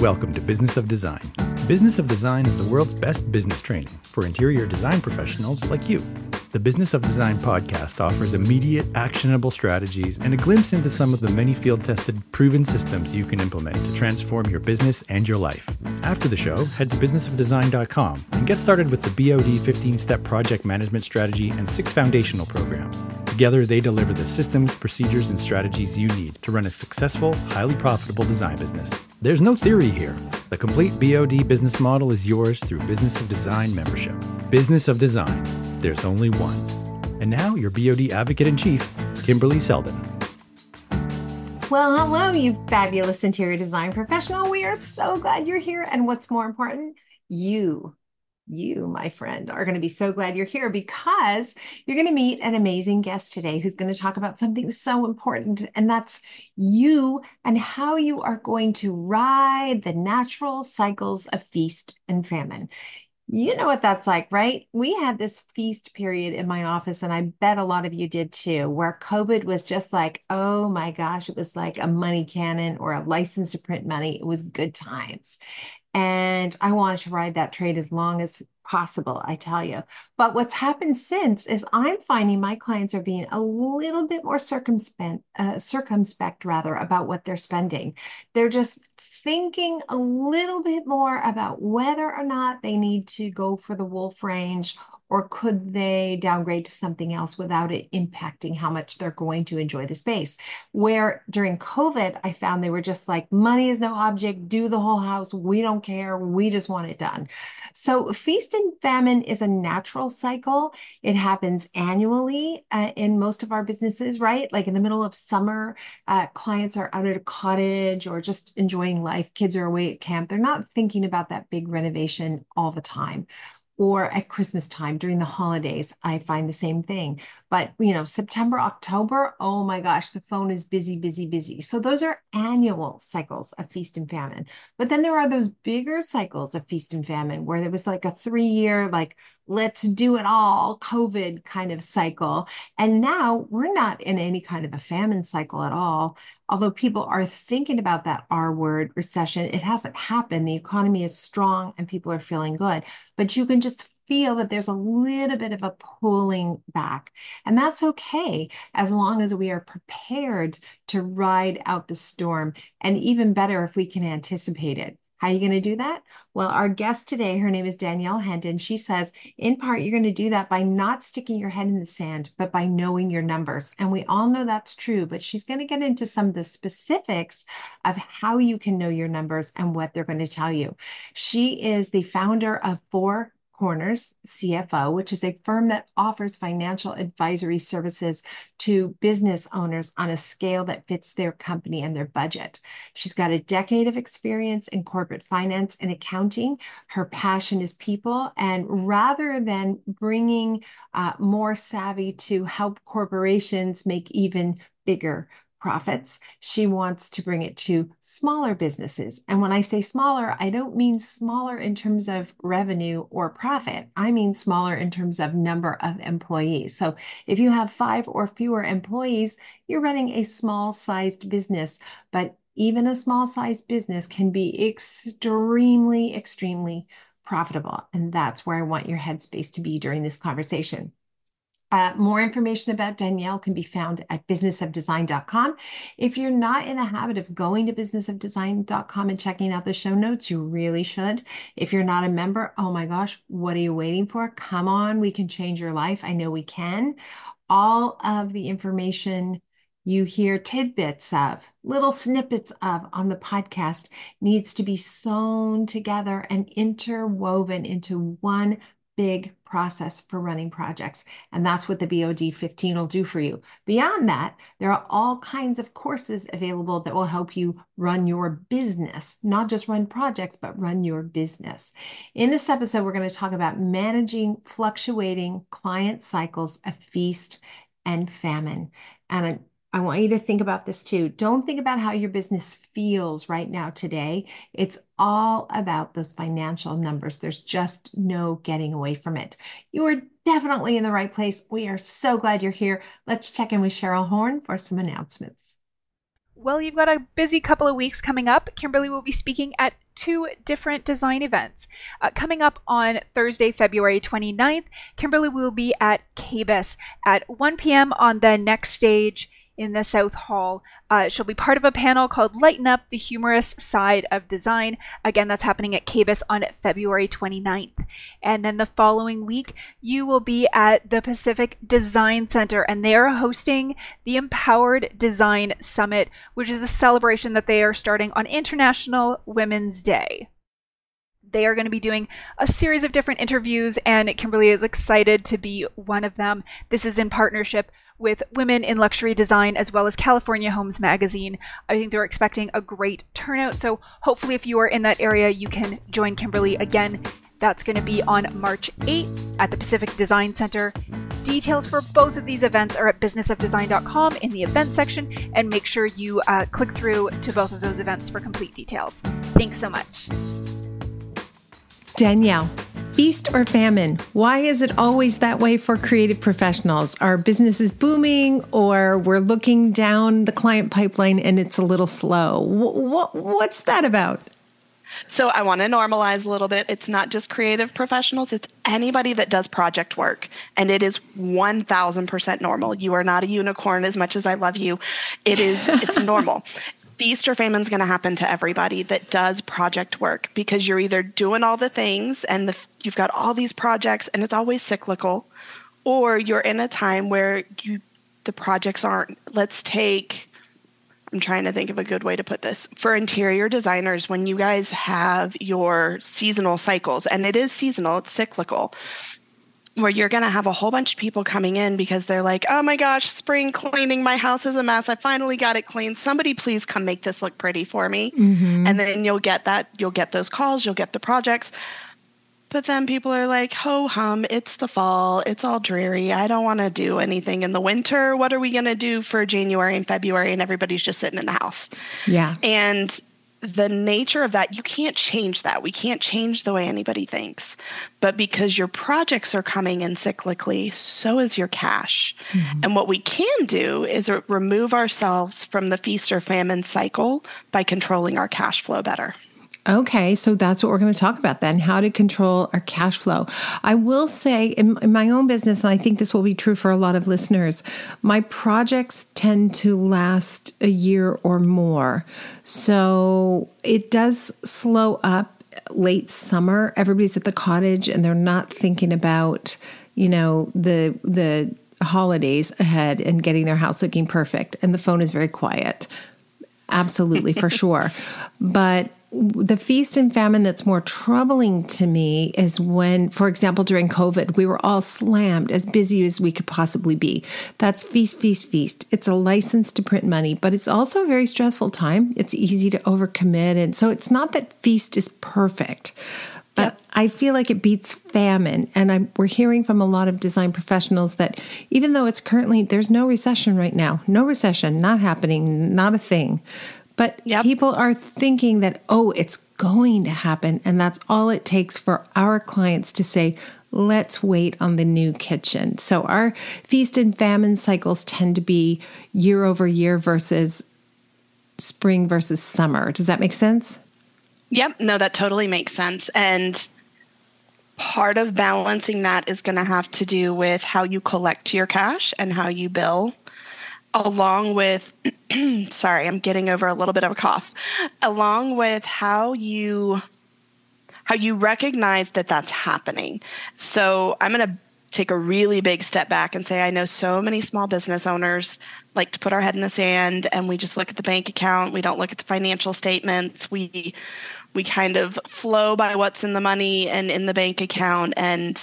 Welcome to Business of Design. Business of Design is the world's best business training for interior design professionals like you. The Business of Design podcast offers immediate, actionable strategies and a glimpse into some of the many field tested, proven systems you can implement to transform your business and your life. After the show, head to businessofdesign.com and get started with the BOD 15 step project management strategy and six foundational programs. Together, they deliver the systems, procedures, and strategies you need to run a successful, highly profitable design business. There's no theory here. The complete BOD business model is yours through Business of Design membership. Business of Design. There's only one. And now, your BOD advocate in chief, Kimberly Seldon. Well, hello, you fabulous interior design professional. We are so glad you're here. And what's more important, you you, my friend, are going to be so glad you're here because you're going to meet an amazing guest today who's going to talk about something so important, and that's you and how you are going to ride the natural cycles of feast and famine. You know what that's like, right? We had this feast period in my office, and I bet a lot of you did too, where COVID was just like, oh my gosh, it was like a money cannon or a license to print money. It was good times. And I wanted to ride that trade as long as possible, I tell you. But what's happened since is I'm finding my clients are being a little bit more circumspect, uh, circumspect rather, about what they're spending. They're just thinking a little bit more about whether or not they need to go for the wolf range or could they downgrade to something else without it impacting how much they're going to enjoy the space? Where during COVID, I found they were just like, money is no object, do the whole house. We don't care. We just want it done. So, feast and famine is a natural cycle. It happens annually uh, in most of our businesses, right? Like in the middle of summer, uh, clients are out at a cottage or just enjoying life. Kids are away at camp. They're not thinking about that big renovation all the time or at Christmas time during the holidays, I find the same thing. But, you know, September, October, oh my gosh, the phone is busy, busy, busy. So those are annual cycles of feast and famine. But then there are those bigger cycles of feast and famine where there was like a three year, like, let's do it all COVID kind of cycle. And now we're not in any kind of a famine cycle at all. Although people are thinking about that R word recession, it hasn't happened. The economy is strong and people are feeling good. But you can feel that there's a little bit of a pulling back. And that's okay as long as we are prepared to ride out the storm. And even better if we can anticipate it. How are you going to do that? Well, our guest today, her name is Danielle Hendon. She says, in part, you're going to do that by not sticking your head in the sand, but by knowing your numbers. And we all know that's true, but she's going to get into some of the specifics of how you can know your numbers and what they're going to tell you. She is the founder of Four Corners CFO, which is a firm that offers financial advisory services to business owners on a scale that fits their company and their budget. She's got a decade of experience in corporate finance and accounting. Her passion is people. And rather than bringing uh, more savvy to help corporations make even bigger profits. She wants to bring it to smaller businesses. And when I say smaller, I don't mean smaller in terms of revenue or profit. I mean smaller in terms of number of employees. So if you have five or fewer employees, you're running a small sized business. But even a small sized business can be extremely, extremely profitable. And that's where I want your headspace to be during this conversation. Uh, more information about Danielle can be found at businessofdesign.com. If you're not in the habit of going to businessofdesign.com and checking out the show notes, you really should. If you're not a member, oh my gosh, what are you waiting for? Come on, we can change your life. I know we can. All of the information you hear tidbits of, little snippets of on the podcast needs to be sewn together and interwoven into one big process for running projects. And that's what the BOD 15 will do for you. Beyond that, there are all kinds of courses available that will help you run your business, not just run projects, but run your business. In this episode, we're going to talk about managing fluctuating client cycles of feast and famine. And I want you to think about this too. Don't think about how your business feels right now today. It's all about those financial numbers. There's just no getting away from it. You are definitely in the right place. We are so glad you're here. Let's check in with Cheryl Horn for some announcements. Well, you've got a busy couple of weeks coming up. Kimberly will be speaking at two different design events. Uh, coming up on Thursday, February 29th, Kimberly will be at KBIS at 1 p.m. on the next stage in the South Hall. Uh, she'll be part of a panel called Lighten Up the Humorous Side of Design. Again, that's happening at KBIS on February 29th. And then the following week, you will be at the Pacific Design Center, and they are hosting the Empowered Design Summit, which is a celebration that they are starting on International Women's Day. They are going to be doing a series of different interviews, and Kimberly is excited to be one of them. This is in partnership with Women in Luxury Design as well as California Homes Magazine. I think they're expecting a great turnout. So hopefully, if you are in that area, you can join Kimberly again. That's going to be on March 8th at the Pacific Design Center. Details for both of these events are at businessofdesign.com in the event section, and make sure you uh, click through to both of those events for complete details. Thanks so much. Danielle, feast or famine? Why is it always that way for creative professionals? Our business is booming, or we're looking down the client pipeline and it's a little slow. What, what's that about? So I want to normalize a little bit. It's not just creative professionals, it's anybody that does project work. And it is 1000% normal. You are not a unicorn as much as I love you. It is it's normal feast or famine is going to happen to everybody that does project work because you're either doing all the things and the, you've got all these projects and it's always cyclical, or you're in a time where you the projects aren't. Let's take. I'm trying to think of a good way to put this. For interior designers, when you guys have your seasonal cycles, and it is seasonal, it's cyclical, where you're going to have a whole bunch of people coming in because they're like, oh my gosh, spring cleaning, my house is a mess. I finally got it cleaned. Somebody please come make this look pretty for me. Mm-hmm. And then you'll get that, you'll get those calls, you'll get the projects. But then people are like, ho hum, it's the fall, it's all dreary. I don't want to do anything in the winter. What are we going to do for January and February? And everybody's just sitting in the house. Yeah. And the nature of that, you can't change that. We can't change the way anybody thinks. But because your projects are coming in cyclically, so is your cash. Mm-hmm. And what we can do is remove ourselves from the feast or famine cycle by controlling our cash flow better. Okay, so that's what we're going to talk about then how to control our cash flow. I will say in, in, my own business, and I think this will be true for a lot of listeners, my projects tend to last a year or more. So it does slow up late summer. Everybody's at the cottage and they're not thinking about, you know, the, the, holidays ahead and getting their house looking perfect and the phone is very quiet absolutely for sure but the feast and famine that's more troubling to me is when, for example, during COVID, we were all slammed as busy as we could possibly be. That's feast, feast, feast. It's a license to print money, but it's also a very stressful time. It's easy to overcommit. And so it's not that feast is perfect. But yep. I feel like it beats famine. And I'm, we're hearing from a lot of design professionals that even though it's currently, there's no recession right now, no recession, not happening, not a thing. But yep. people are thinking that, oh, it's going to happen. And that's all it takes for our clients to say, let's wait on the new kitchen. So our feast and famine cycles tend to be year over year versus spring versus summer. Does that make sense? Yep. No, that totally makes sense. And part of balancing that is going to have to do with how you collect your cash and how you bill along with sorry i'm getting over a little bit of a cough. Along with how you how you recognize that that's happening. So i'm going to take a really big step back and say i know so many small business owners like to put our head in the sand and we just look at the bank account. We don't look at the financial statements. We we kind of flow by what's in the money and in the bank account. And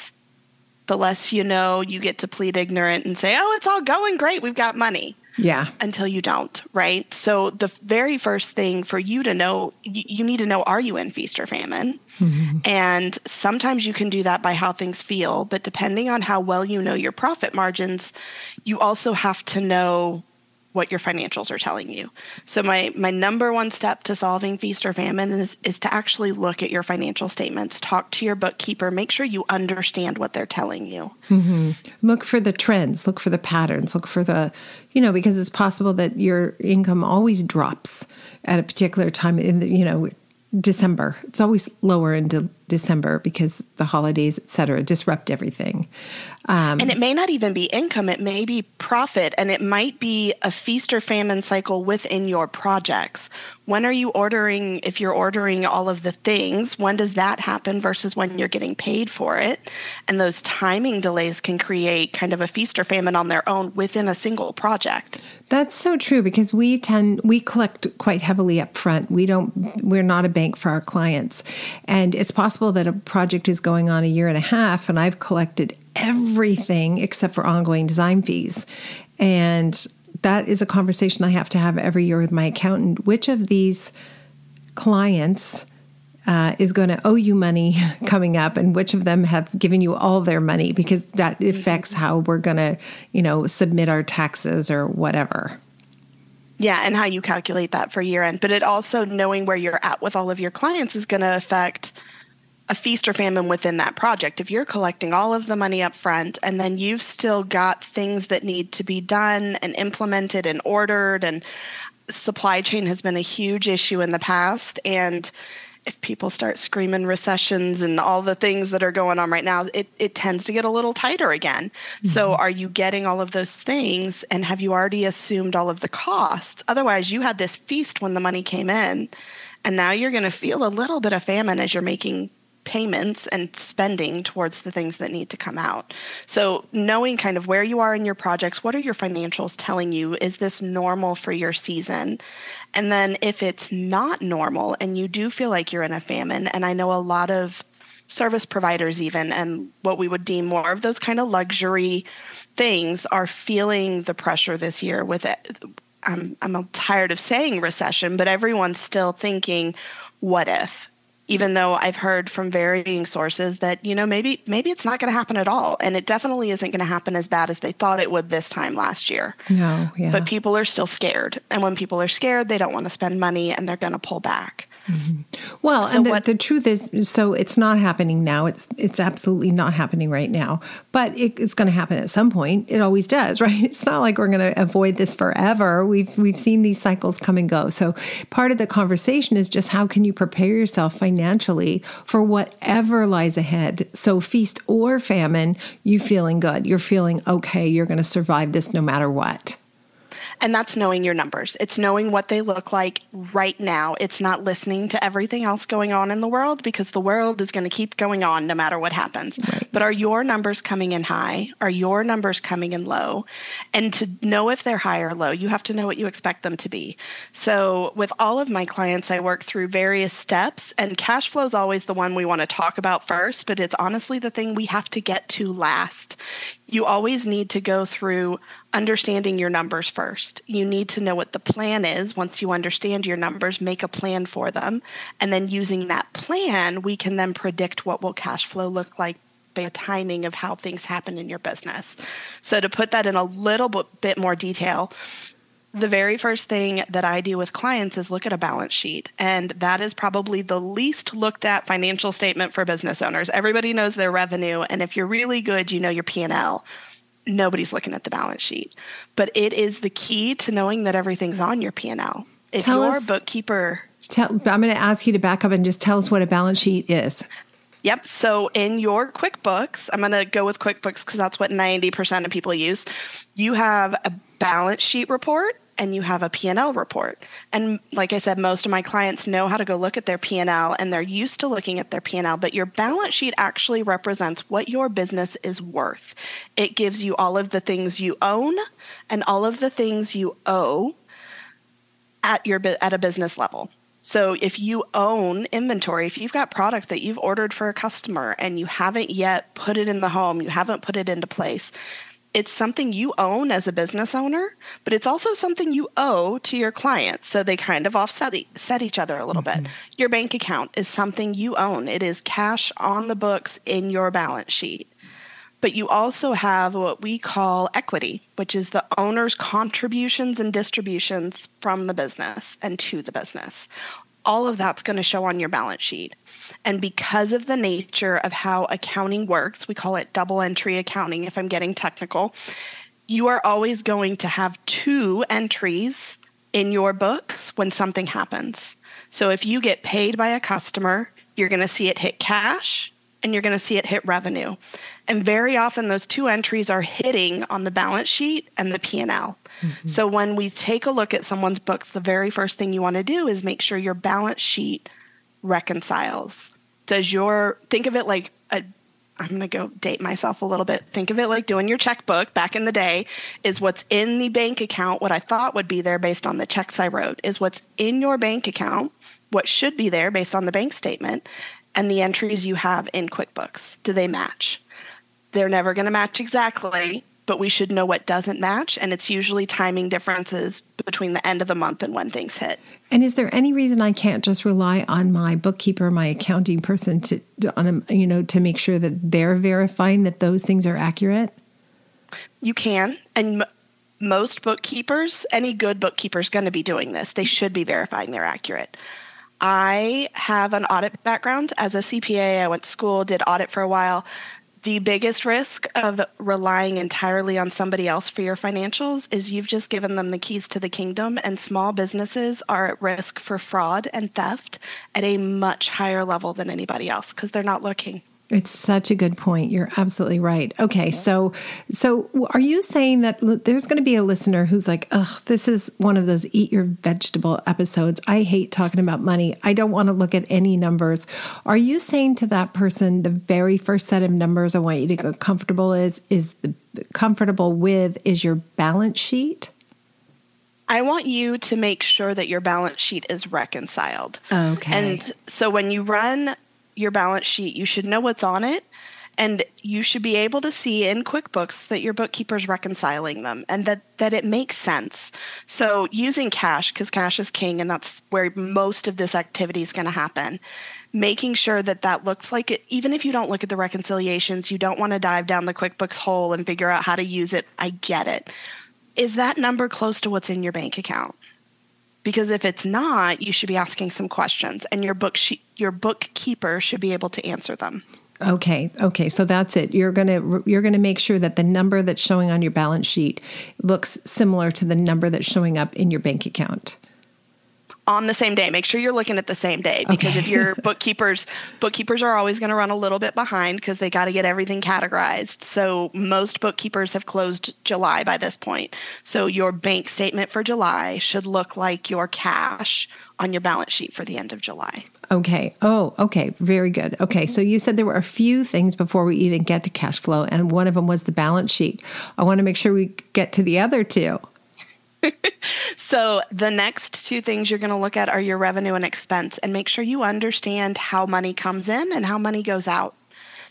the less you know, you get to plead ignorant and say, oh, it's all going great. We've got money. Yeah. Until you don't, right? So the very first thing for you to know, you, you need to know are you in feast or famine? Mm-hmm. And sometimes you can do that by how things feel, but depending on how well you know your profit margins, you also have to know what your financials are telling you. So my my number one step to solving feast or famine is is to actually look at your financial statements, talk to your bookkeeper, make sure you understand what they're telling you. Mm-hmm. Look for the trends, look for the patterns, look for the, you know, because it's possible that your income always drops at a particular time in the, you know, December. It's always lower in de- December because the holidays, et cetera, disrupt everything. Um, and it may not even be income, it may be profit, and it might be a feast or famine cycle within your projects. When are you ordering, if you're ordering all of the things, when does that happen versus when you're getting paid for it? And those timing delays can create kind of a feast or famine on their own within a single project. That's so true because we tend we collect quite heavily up front. We don't we're not a bank for our clients. And it's possible that a project is going on a year and a half and I've collected everything except for ongoing design fees. And that is a conversation I have to have every year with my accountant. Which of these clients uh, is going to owe you money coming up, and which of them have given you all their money? Because that affects how we're going to, you know, submit our taxes or whatever. Yeah, and how you calculate that for year end. But it also knowing where you're at with all of your clients is going to affect a feast or famine within that project. If you're collecting all of the money up front and then you've still got things that need to be done and implemented and ordered, and supply chain has been a huge issue in the past. And if people start screaming recessions and all the things that are going on right now, it, it tends to get a little tighter again. Mm-hmm. So, are you getting all of those things and have you already assumed all of the costs? Otherwise, you had this feast when the money came in, and now you're going to feel a little bit of famine as you're making payments and spending towards the things that need to come out. So, knowing kind of where you are in your projects, what are your financials telling you? Is this normal for your season? And then, if it's not normal and you do feel like you're in a famine, and I know a lot of service providers, even, and what we would deem more of those kind of luxury things, are feeling the pressure this year with it. I'm, I'm tired of saying recession, but everyone's still thinking, what if? Even though I've heard from varying sources that you know maybe maybe it's not going to happen at all, and it definitely isn't going to happen as bad as they thought it would this time last year. No, yeah. But people are still scared, and when people are scared, they don't want to spend money, and they're going to pull back. Mm-hmm. Well, so and the, what, the, truth is, so it's not happening now. It's it's absolutely not happening right now, but it, it's going to happen at some point. It always does, right? It's not like we're going to avoid this forever. We've we've seen these cycles come and go. So part of the conversation is just how can you prepare yourself financially for whatever lies ahead. So feast or famine, you feeling good. You're feeling okay. You're going to survive this no matter what. And that's knowing your numbers. It's knowing what they look like right now. It's not listening to everything else going on in the world because the world is going to keep going on no matter what happens. Right. But are your numbers coming in high? Are your numbers coming in low? And to know if they're high or low, you have to know what you expect them to be. So with all of my clients, I work through various steps, and cash flow is always the one we want to talk about first, but it's honestly the thing we have to get to last you always need to go through understanding your numbers first. You need to know what the plan is. Once you understand your numbers, make a plan for them. And then using that plan, we can then predict what will cash flow look like by timing of how things happen in your business. So to put that in a little bit more detail, the very first thing that I do with clients is look at a balance sheet. And that is probably the least looked at financial statement for business owners. Everybody knows their revenue. And if you're really good, you know your P&L. Nobody's looking at the balance sheet. But it is the key to knowing that everything's on your P&L. If tell your us, bookkeeper... Tell, I'm going to ask you to back up and just tell us what a balance sheet is. Yep. So in your QuickBooks, I'm going to go with QuickBooks because that's what 90% of people use. You have a balance sheet report and you have a P&L report. And like I said, most of my clients know how to go look at their P&L and they're used to looking at their P&L, but your balance sheet actually represents what your business is worth. It gives you all of the things you own and all of the things you owe at your at a business level. So if you own inventory, if you've got product that you've ordered for a customer and you haven't yet put it in the home, you haven't put it into place, it's something you own as a business owner, but it's also something you owe to your clients. So they kind of offset set each other a little mm-hmm. bit. Your bank account is something you own, it is cash on the books in your balance sheet. but you also have what we call equity, which is the owner's contributions and distributions from the business and to the business. All of that's going to show on your balance sheet. And because of the nature of how accounting works, we call it double entry accounting if I'm getting technical, you are always going to have two entries in your books when something happens. So if you get paid by a customer, you're going to see it hit cash and you're going to see it hit revenue. And very often those two entries are hitting on the balance sheet and the P&L. Mm-hmm. So when we take a look at someone's books, the very first thing you want to do is make sure your balance sheet reconciles. Does your think of it like a I'm going to go date myself a little bit. Think of it like doing your checkbook back in the day is what's in the bank account, what I thought would be there based on the checks I wrote, is what's in your bank account, what should be there based on the bank statement, and the entries you have in QuickBooks. Do they match? They're never going to match exactly, but we should know what doesn't match. And it's usually timing differences between the end of the month and when things hit. And is there any reason I can't just rely on my bookkeeper, my accounting person to, on a, you know, to make sure that they're verifying that those things are accurate? You can. And m- most bookkeepers, any good bookkeeper is going to be doing this. They should be verifying they're accurate. I have an audit background as a CPA. I went to school, did audit for a while the biggest risk of relying entirely on somebody else for your financials is you've just given them the keys to the kingdom, and small businesses are at risk for fraud and theft at a much higher level than anybody else because they're not looking. It's such a good point. You're absolutely right. Okay, so so are you saying that there's going to be a listener who's like, "Ugh, this is one of those eat your vegetable episodes. I hate talking about money. I don't want to look at any numbers." Are you saying to that person the very first set of numbers I want you to get comfortable is is the comfortable with is your balance sheet? I want you to make sure that your balance sheet is reconciled. Okay. And so when you run your balance sheet, you should know what's on it. And you should be able to see in QuickBooks that your bookkeeper is reconciling them and that, that it makes sense. So, using cash, because cash is king and that's where most of this activity is going to happen, making sure that that looks like it, even if you don't look at the reconciliations, you don't want to dive down the QuickBooks hole and figure out how to use it. I get it. Is that number close to what's in your bank account? Because if it's not you should be asking some questions and your book your bookkeeper should be able to answer them. Okay okay so that's it. You're going to you're going to make sure that the number that's showing on your balance sheet looks similar to the number that's showing up in your bank account on the same day. Make sure you're looking at the same day because okay. if your bookkeepers bookkeepers are always going to run a little bit behind because they got to get everything categorized. So most bookkeepers have closed July by this point. So your bank statement for July should look like your cash on your balance sheet for the end of July. Okay. Oh, okay. Very good. Okay. So you said there were a few things before we even get to cash flow, and one of them was the balance sheet. I want to make sure we get to the other two. so the next two things you're going to look at are your revenue and expense and make sure you understand how money comes in and how money goes out.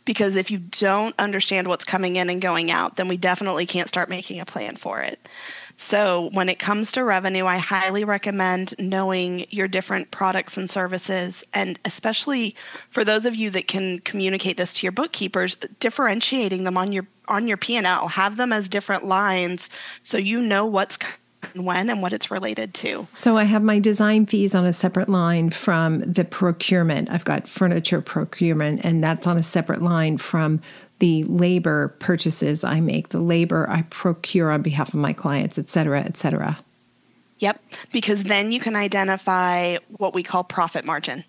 Because if you don't understand what's coming in and going out then we definitely can't start making a plan for it. So when it comes to revenue i highly recommend knowing your different products and services and especially for those of you that can communicate this to your bookkeepers differentiating them on your on your p&l have them as different lines so you know what's when and what it's related to. So I have my design fees on a separate line from the procurement. I've got furniture procurement, and that's on a separate line from the labor purchases I make, the labor I procure on behalf of my clients, et cetera, et cetera. Yep, because then you can identify what we call profit margin.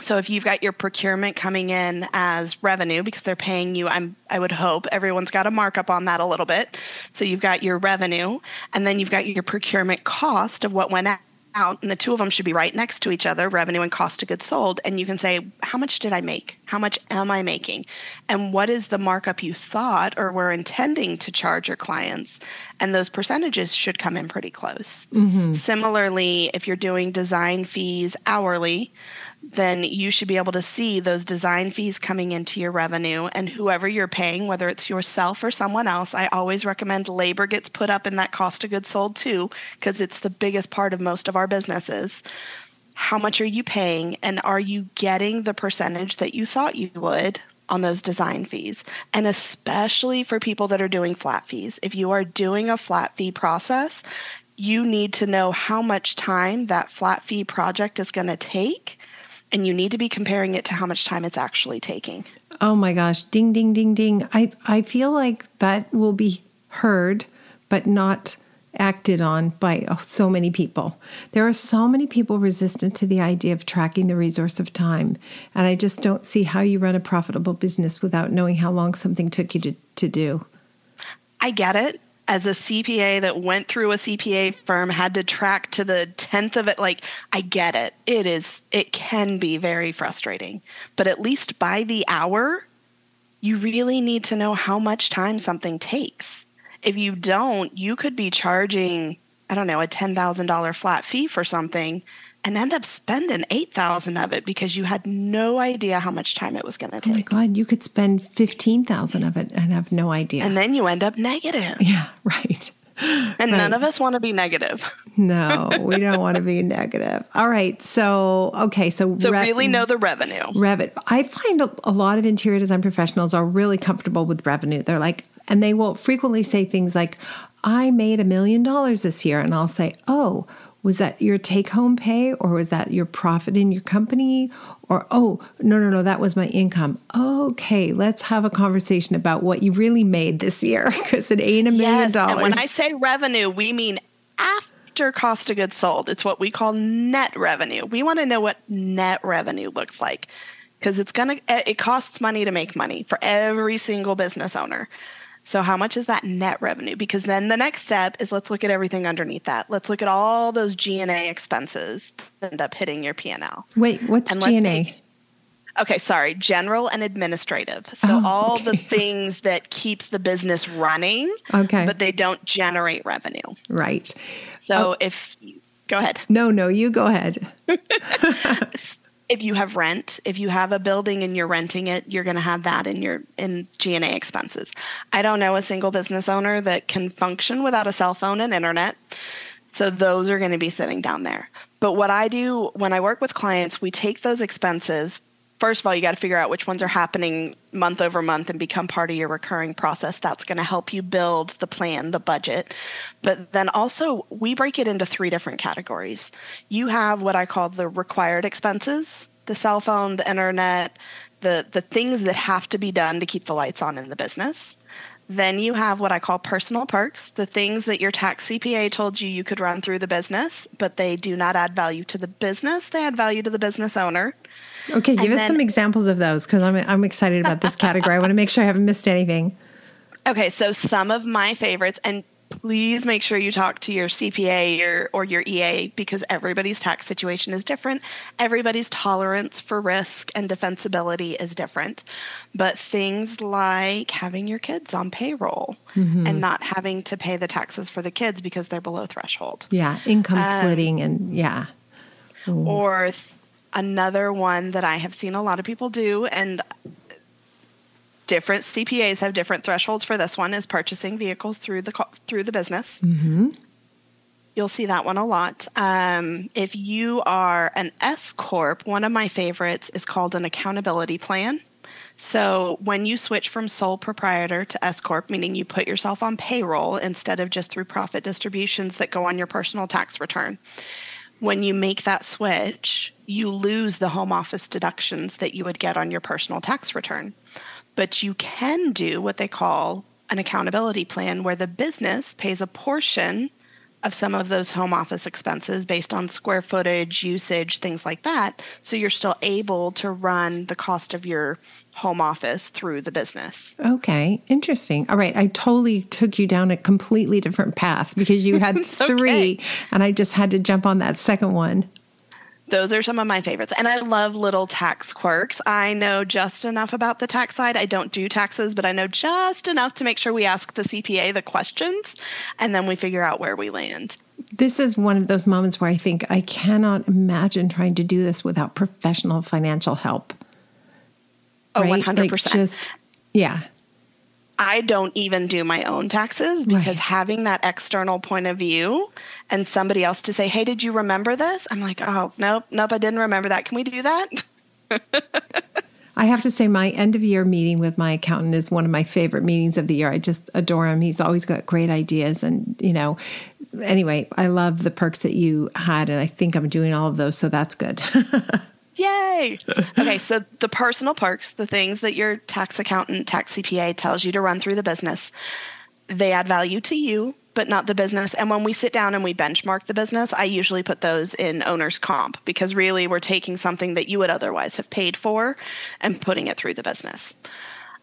So if you've got your procurement coming in as revenue because they're paying you, I'm I would hope everyone's got a markup on that a little bit. So you've got your revenue and then you've got your procurement cost of what went out and the two of them should be right next to each other, revenue and cost of goods sold, and you can say how much did I make? How much am I making? And what is the markup you thought or were intending to charge your clients? And those percentages should come in pretty close. Mm-hmm. Similarly, if you're doing design fees hourly, then you should be able to see those design fees coming into your revenue and whoever you're paying, whether it's yourself or someone else. I always recommend labor gets put up in that cost of goods sold too, because it's the biggest part of most of our businesses. How much are you paying, and are you getting the percentage that you thought you would on those design fees. And especially for people that are doing flat fees. If you are doing a flat fee process, you need to know how much time that flat fee project is going to take. And you need to be comparing it to how much time it's actually taking. Oh my gosh, ding, ding, ding, ding. I, I feel like that will be heard, but not acted on by oh, so many people. There are so many people resistant to the idea of tracking the resource of time. And I just don't see how you run a profitable business without knowing how long something took you to, to do. I get it. As a CPA that went through a CPA firm, had to track to the 10th of it, like, I get it. It is, it can be very frustrating. But at least by the hour, you really need to know how much time something takes if you don't, you could be charging, I don't know, a $10,000 flat fee for something and end up spending 8000 of it because you had no idea how much time it was going to take. Oh my god, you could spend 15,000 of it and have no idea. And then you end up negative. Yeah, right. And right. none of us want to be negative. no, we don't want to be negative. All right. So, okay. So, so re- really know the revenue. Revenue. I find a, a lot of interior design professionals are really comfortable with revenue. They're like, and they will frequently say things like, I made a million dollars this year. And I'll say, Oh, was that your take home pay or was that your profit in your company? Or, oh, no, no, no, that was my income. Okay, let's have a conversation about what you really made this year because it ain't a million yes, dollars. And when I say revenue, we mean after cost of goods sold. It's what we call net revenue. We want to know what net revenue looks like because it's to, it costs money to make money for every single business owner. So how much is that net revenue? Because then the next step is let's look at everything underneath that. Let's look at all those G&A expenses that end up hitting your P&L. Wait, what's G&A? Okay, sorry, general and administrative. So oh, all okay. the things that keep the business running, okay. but they don't generate revenue. Right. So oh. if go ahead. No, no, you go ahead. if you have rent, if you have a building and you're renting it, you're going to have that in your in G&A expenses. I don't know a single business owner that can function without a cell phone and internet. So those are going to be sitting down there. But what I do when I work with clients, we take those expenses, first of all, you got to figure out which ones are happening month over month and become part of your recurring process. That's going to help you build the plan, the budget. But then also, we break it into three different categories. You have what I call the required expenses the cell phone, the internet, the, the things that have to be done to keep the lights on in the business. Then you have what I call personal perks, the things that your tax CPA told you you could run through the business, but they do not add value to the business, they add value to the business owner. Okay, give and us then, some examples of those because I'm, I'm excited about this category. I want to make sure I haven't missed anything. Okay, so some of my favorites, and please make sure you talk to your CPA or, or your EA because everybody's tax situation is different. Everybody's tolerance for risk and defensibility is different. But things like having your kids on payroll mm-hmm. and not having to pay the taxes for the kids because they're below threshold. Yeah, income um, splitting and yeah. Ooh. Or Another one that I have seen a lot of people do, and different CPAs have different thresholds for this one, is purchasing vehicles through the through the business. Mm-hmm. You'll see that one a lot. Um, if you are an S corp, one of my favorites is called an accountability plan. So when you switch from sole proprietor to S corp, meaning you put yourself on payroll instead of just through profit distributions that go on your personal tax return, when you make that switch, you lose the home office deductions that you would get on your personal tax return. But you can do what they call an accountability plan where the business pays a portion of some of those home office expenses based on square footage, usage, things like that. So you're still able to run the cost of your home office through the business. Okay, interesting. All right, I totally took you down a completely different path because you had three okay. and I just had to jump on that second one. Those are some of my favorites. And I love little tax quirks. I know just enough about the tax side. I don't do taxes, but I know just enough to make sure we ask the CPA the questions and then we figure out where we land. This is one of those moments where I think I cannot imagine trying to do this without professional financial help. Oh, right? 100%. Like just, yeah. I don't even do my own taxes because right. having that external point of view and somebody else to say, "Hey, did you remember this?" I'm like, "Oh, nope, nope, I didn't remember that. Can we do that?" I have to say, my end of year meeting with my accountant is one of my favorite meetings of the year. I just adore him. He's always got great ideas. And, you know, anyway, I love the perks that you had. And I think I'm doing all of those. So that's good. Yay! Okay, so the personal perks, the things that your tax accountant, tax CPA tells you to run through the business, they add value to you, but not the business. And when we sit down and we benchmark the business, I usually put those in owner's comp because really we're taking something that you would otherwise have paid for and putting it through the business.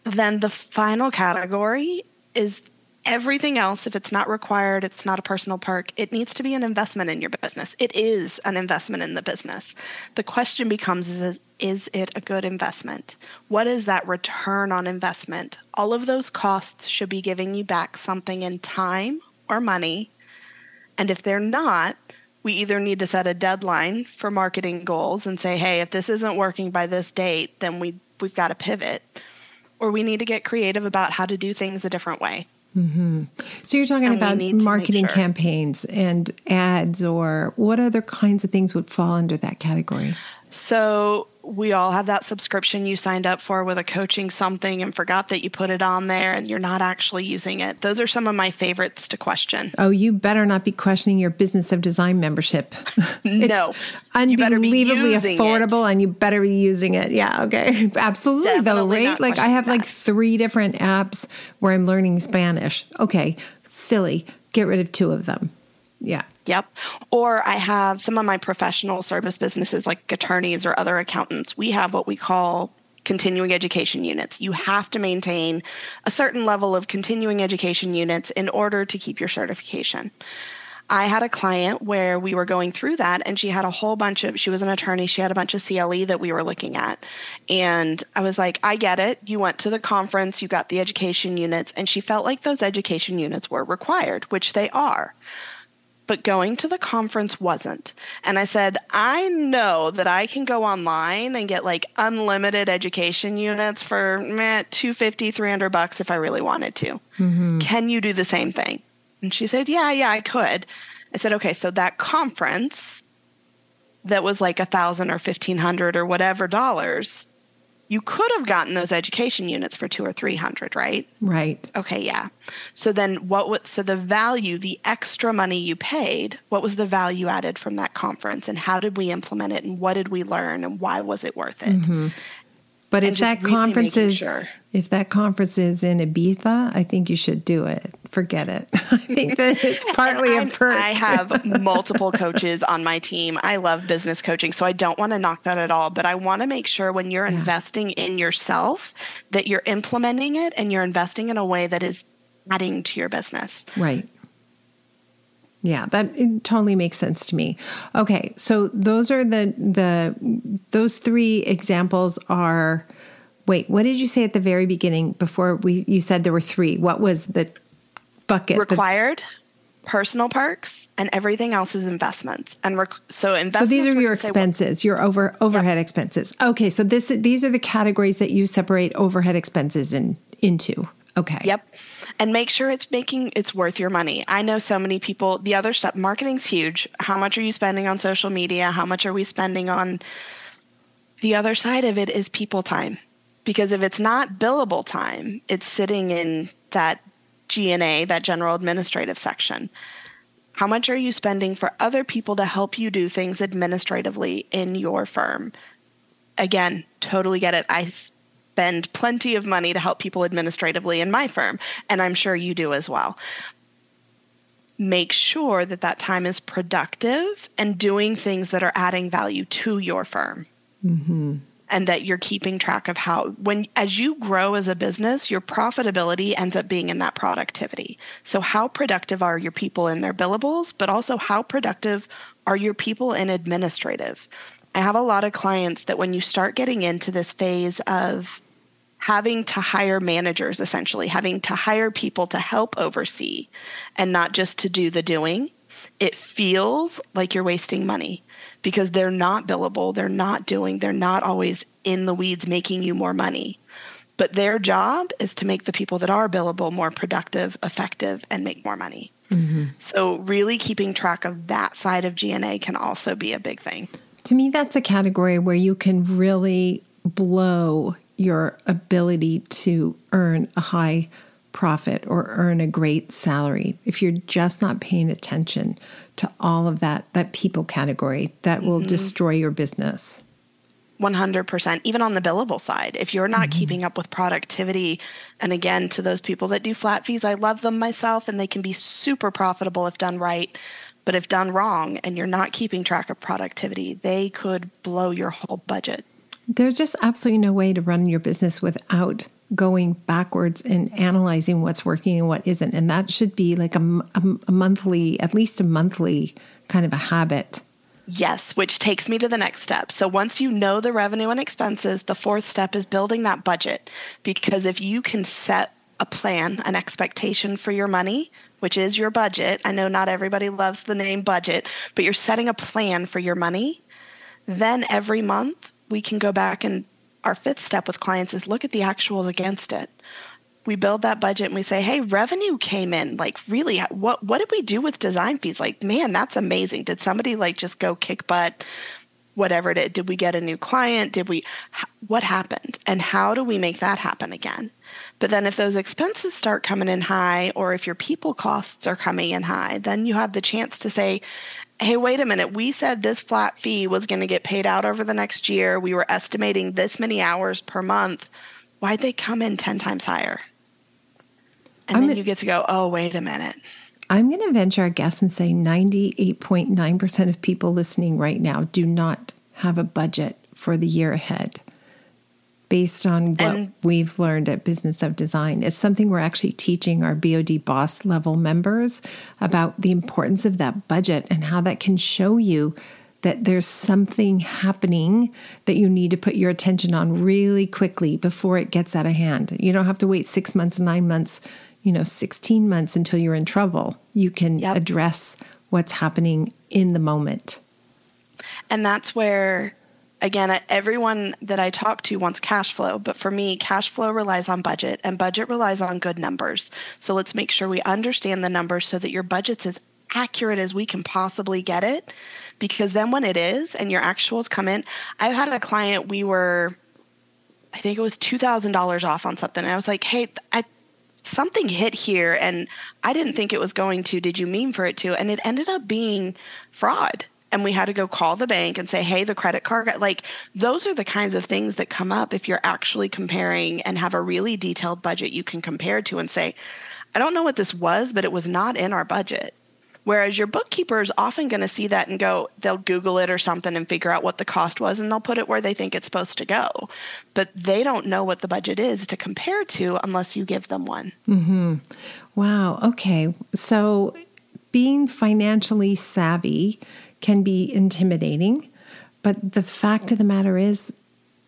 Then the final category is everything else, if it's not required, it's not a personal perk, it needs to be an investment in your business. It is an investment in the business. The question becomes is, is it a good investment? What is that return on investment? All of those costs should be giving you back something in time or money. And if they're not, we either need to set a deadline for marketing goals and say, hey, if this isn't working by this date, then we, we've got to pivot. Or we need to get creative about how to do things a different way. Mm-hmm. So you're talking And about marketing sure. campaigns and ads, or what other kinds of things would fall under that category? So we all have that subscription you signed up for with a coaching something and forgot that you put it on there and you're not actually using it. Those are some of my favorites to question. Oh, you better not be questioning your business of design membership. No. It's You better be unbelievably affordable and you better be using it. Yeah, okay. Absolutely though, right? Like I have questioning like three different apps where I'm learning Spanish. Okay, silly. Get rid of two of them. Yeah. Yep. Or I have some of my professional service businesses like attorneys or other accountants. We have what we call continuing education units. You have to maintain a certain level of continuing education units in order to keep your certification. I had a client where we were going through that, and she had a whole bunch of, she was an attorney, she had a bunch of CLE that we were looking at. And I was like, I get it. You went to the conference, you got the education units, and she felt like those education units were required, which they are but going to the conference wasn't. And I said, I know that I can go online and get like unlimited education units for meh, 250, 300 bucks if I really wanted to. Mm-hmm. Can you do the same thing? And she said, Yeah, yeah, I could. I said, Okay, so that conference that was like a thousand or fifteen hundred or whatever dollars, you could have gotten those education units for two or three hundred, right? Right. Okay, yeah. So then what would so the value, the extra money you paid, what was the value added from that conference and how did we implement it and what did we learn and why was it worth it? Mm-hmm. But And if that really conference is sure. if that conference is in Ibiza, I think you should do it. Forget it. I think that it's partly a perk. I have multiple coaches on my team. I love business coaching, so I don't want to knock that at all, but I want to make sure when you're investing in yourself that you're implementing it and you're investing in a way that is adding to your business. Right. Yeah, that it totally makes sense to me. Okay, so those are the the those three examples are wait, what did you say at the very beginning before we you said there were three? What was the bucket? the- Required personal perks and everything else is investments. And rec- so so these are your you say, well, expenses, your over overhead expenses. Okay, so this these are the categories that you separate overhead expenses in into. Okay. Yep. And make sure it's making it's worth your money. I know so many people, the other stuff, marketing's huge. How much are you spending on social media? How much are we spending on the other side of it is people time. Because if it's not billable time, it's sitting in that G&A, that general administrative section. How much are you spending for other people to help you do things administratively in your firm? Again, totally get it. I spend plenty of money to help people administratively in my firm, and I'm sure you do as well. Make sure that that time is productive and doing things that are adding value to your firm. Mm-hmm. And that you're keeping track of how, when as you grow as a business, your profitability ends up being in that productivity. So, how productive are your people in their billables, but also how productive are your people in administrative? I have a lot of clients that when you start getting into this phase of having to hire managers, essentially, having to hire people to help oversee and not just to do the doing, it feels like you're wasting money because they're not billable, they're not doing, they're not always in the weeds making you more money. But their job is to make the people that are billable more productive, effective, and make more money. Mm-hmm. So, really keeping track of that side of G&A can also be a big thing. To me, that's a category where you can really blow your ability to earn a high profit or earn a great salary if you're just not paying attention to all of that that people category that will mm-hmm. destroy your business 100% even on the billable side if you're not mm-hmm. keeping up with productivity and again to those people that do flat fees i love them myself and they can be super profitable if done right but if done wrong and you're not keeping track of productivity they could blow your whole budget there's just absolutely no way to run your business without going backwards and analyzing what's working and what isn't and that should be like a, a, a monthly at least a monthly kind of a habit Yes, which takes me to the next step. So once you know the revenue and expenses, the fourth step is building that budget. Because if you can set a plan, an expectation for your money, which is your budget, I know not everybody loves the name budget, but you're setting a plan for your money, then every month we can go back and our fifth step with clients is look at the actuals against it we build that budget and we say, "Hey, revenue came in. Like, really, what what did we do with design fees? Like, man, that's amazing. Did somebody like just go kick butt? Whatever it is. Did we get a new client? Did we? What happened? And how do we make that happen again? But then, if those expenses start coming in high, or if your people costs are coming in high, then you have the chance to say, hey, wait a minute, we said this flat fee was going to get paid out over the next year. We were estimating this many hours per month. Why'd they come in 10 times higher? And I'm then you get to go, oh, wait a minute. I'm going to venture a guess and say 98.9% of people listening right now do not have a budget for the year ahead based on what and, we've learned at Business of Design. It's something we're actually teaching our BOD boss level members about the importance of that budget and how that can show you that there's something happening that you need to put your attention on really quickly before it gets out of hand. You don't have to wait six months, nine months you know 16 months until you're in trouble you can yep. address what's happening in the moment and that's where again everyone that i talk to wants cash flow but for me cash flow relies on budget and budget relies on good numbers so let's make sure we understand the numbers so that your budget's as accurate as we can possibly get it because then when it is and your actuals come in i've had a client we were I think it was $2,000 off on something. And I was like, hey, I something hit here and I didn't think it was going to. Did you mean for it to? And it ended up being fraud. And we had to go call the bank and say, hey, the credit card, like those are the kinds of things that come up if you're actually comparing and have a really detailed budget you can compare to and say, I don't know what this was, but it was not in our budget. Whereas your bookkeeper is often going to see that and go, they'll Google it or something and figure out what the cost was and they'll put it where they think it's supposed to go. But they don't know what the budget is to compare to unless you give them one. Mm-hmm. Wow. Okay. So being financially savvy can be intimidating. But the fact of the matter is,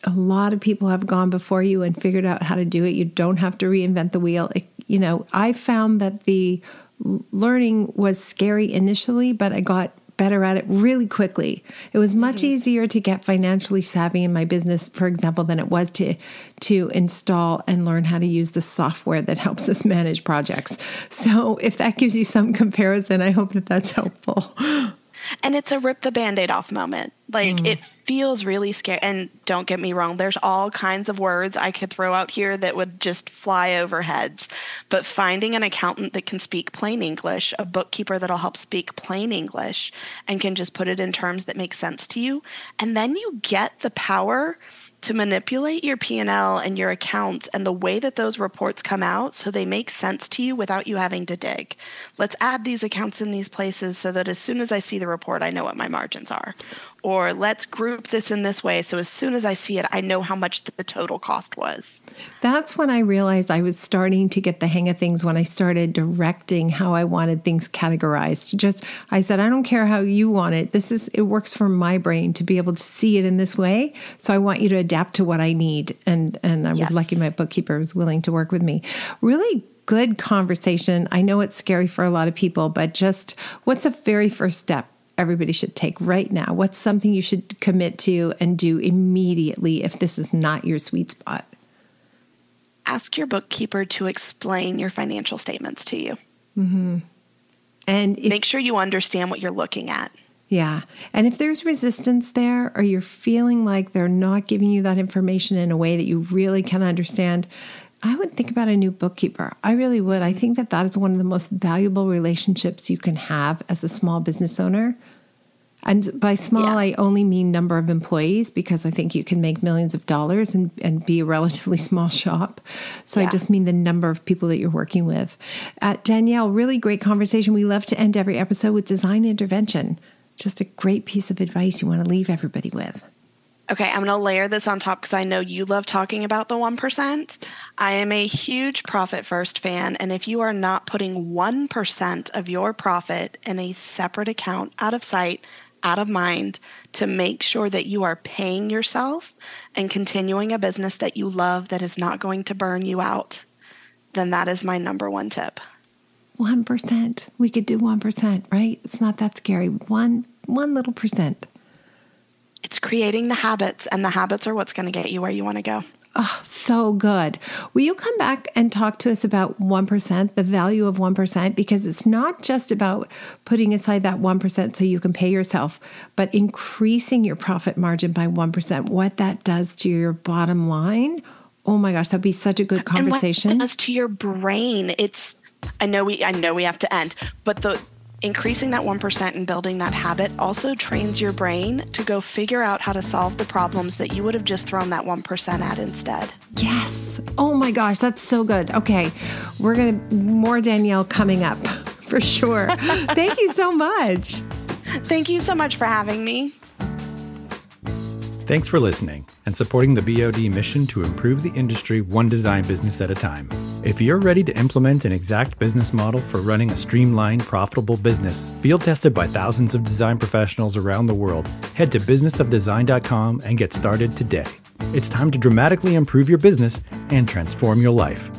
a lot of people have gone before you and figured out how to do it. You don't have to reinvent the wheel. It, you know, I found that the learning was scary initially, but I got better at it really quickly. It was much mm-hmm. easier to get financially savvy in my business, for example, than it was to to install and learn how to use the software that helps us manage projects. So, if that gives you some comparison, I hope that that's helpful. And it's a rip the band aid off moment. Like mm. it feels really scary. And don't get me wrong, there's all kinds of words I could throw out here that would just fly over heads. But finding an accountant that can speak plain English, a bookkeeper that'll help speak plain English and can just put it in terms that make sense to you. And then you get the power to manipulate your P&L and your accounts and the way that those reports come out so they make sense to you without you having to dig. Let's add these accounts in these places so that as soon as I see the report, I know what my margins are or let's group this in this way. So as soon as I see it, I know how much the total cost was. That's when I realized I was starting to get the hang of things when I started directing how I wanted things categorized. Just, I said, I don't care how you want it. This is, it works for my brain to be able to see it in this way. So I want you to adapt to what I need. And, and I was yes. lucky my bookkeeper was willing to work with me. Really good conversation. I know it's scary for a lot of people, but just what's a very first step everybody should take right now? What's something you should commit to and do immediately if this is not your sweet spot? Ask your bookkeeper to explain your financial statements to you. Mm-hmm. And if, make sure you understand what you're looking at. Yeah. And if there's resistance there, or you're feeling like they're not giving you that information in a way that you really can understand, I would think about a new bookkeeper. I really would. I think that that is one of the most valuable relationships you can have as a small business owner. And by small, yeah. I only mean number of employees because I think you can make millions of dollars and, and be a relatively small shop. So yeah. I just mean the number of people that you're working with. Uh, Danielle, really great conversation. We love to end every episode with design intervention. Just a great piece of advice you want to leave everybody with. Okay, I'm going to layer this on top because I know you love talking about the 1%. I am a huge profit first fan. And if you are not putting 1% of your profit in a separate account out of sight, out of mind to make sure that you are paying yourself and continuing a business that you love that is not going to burn you out, then that is my number one tip. 1%. We could do 1%, right? It's not that scary. One one little percent. It's creating the habits, and the habits are what's going to get you where you want to go. Oh, so good. Will you come back and talk to us about 1%, the value of 1%? Because it's not just about putting aside that 1% so you can pay yourself, but increasing your profit margin by 1%, what that does to your bottom line. Oh my gosh, that'd be such a good conversation. And what it does to your brain. It's I know we I know we have to end, but the increasing that 1% and building that habit also trains your brain to go figure out how to solve the problems that you would have just thrown that 1% at instead. Yes. Oh my gosh, that's so good. Okay. We're going to more Danielle coming up for sure. Thank you so much. Thank you so much for having me. Thanks for listening and supporting the BOD mission to improve the industry one design business at a time. If you're ready to implement an exact business model for running a streamlined, profitable business, field tested by thousands of design professionals around the world, head to businessofdesign.com and get started today. It's time to dramatically improve your business and transform your life.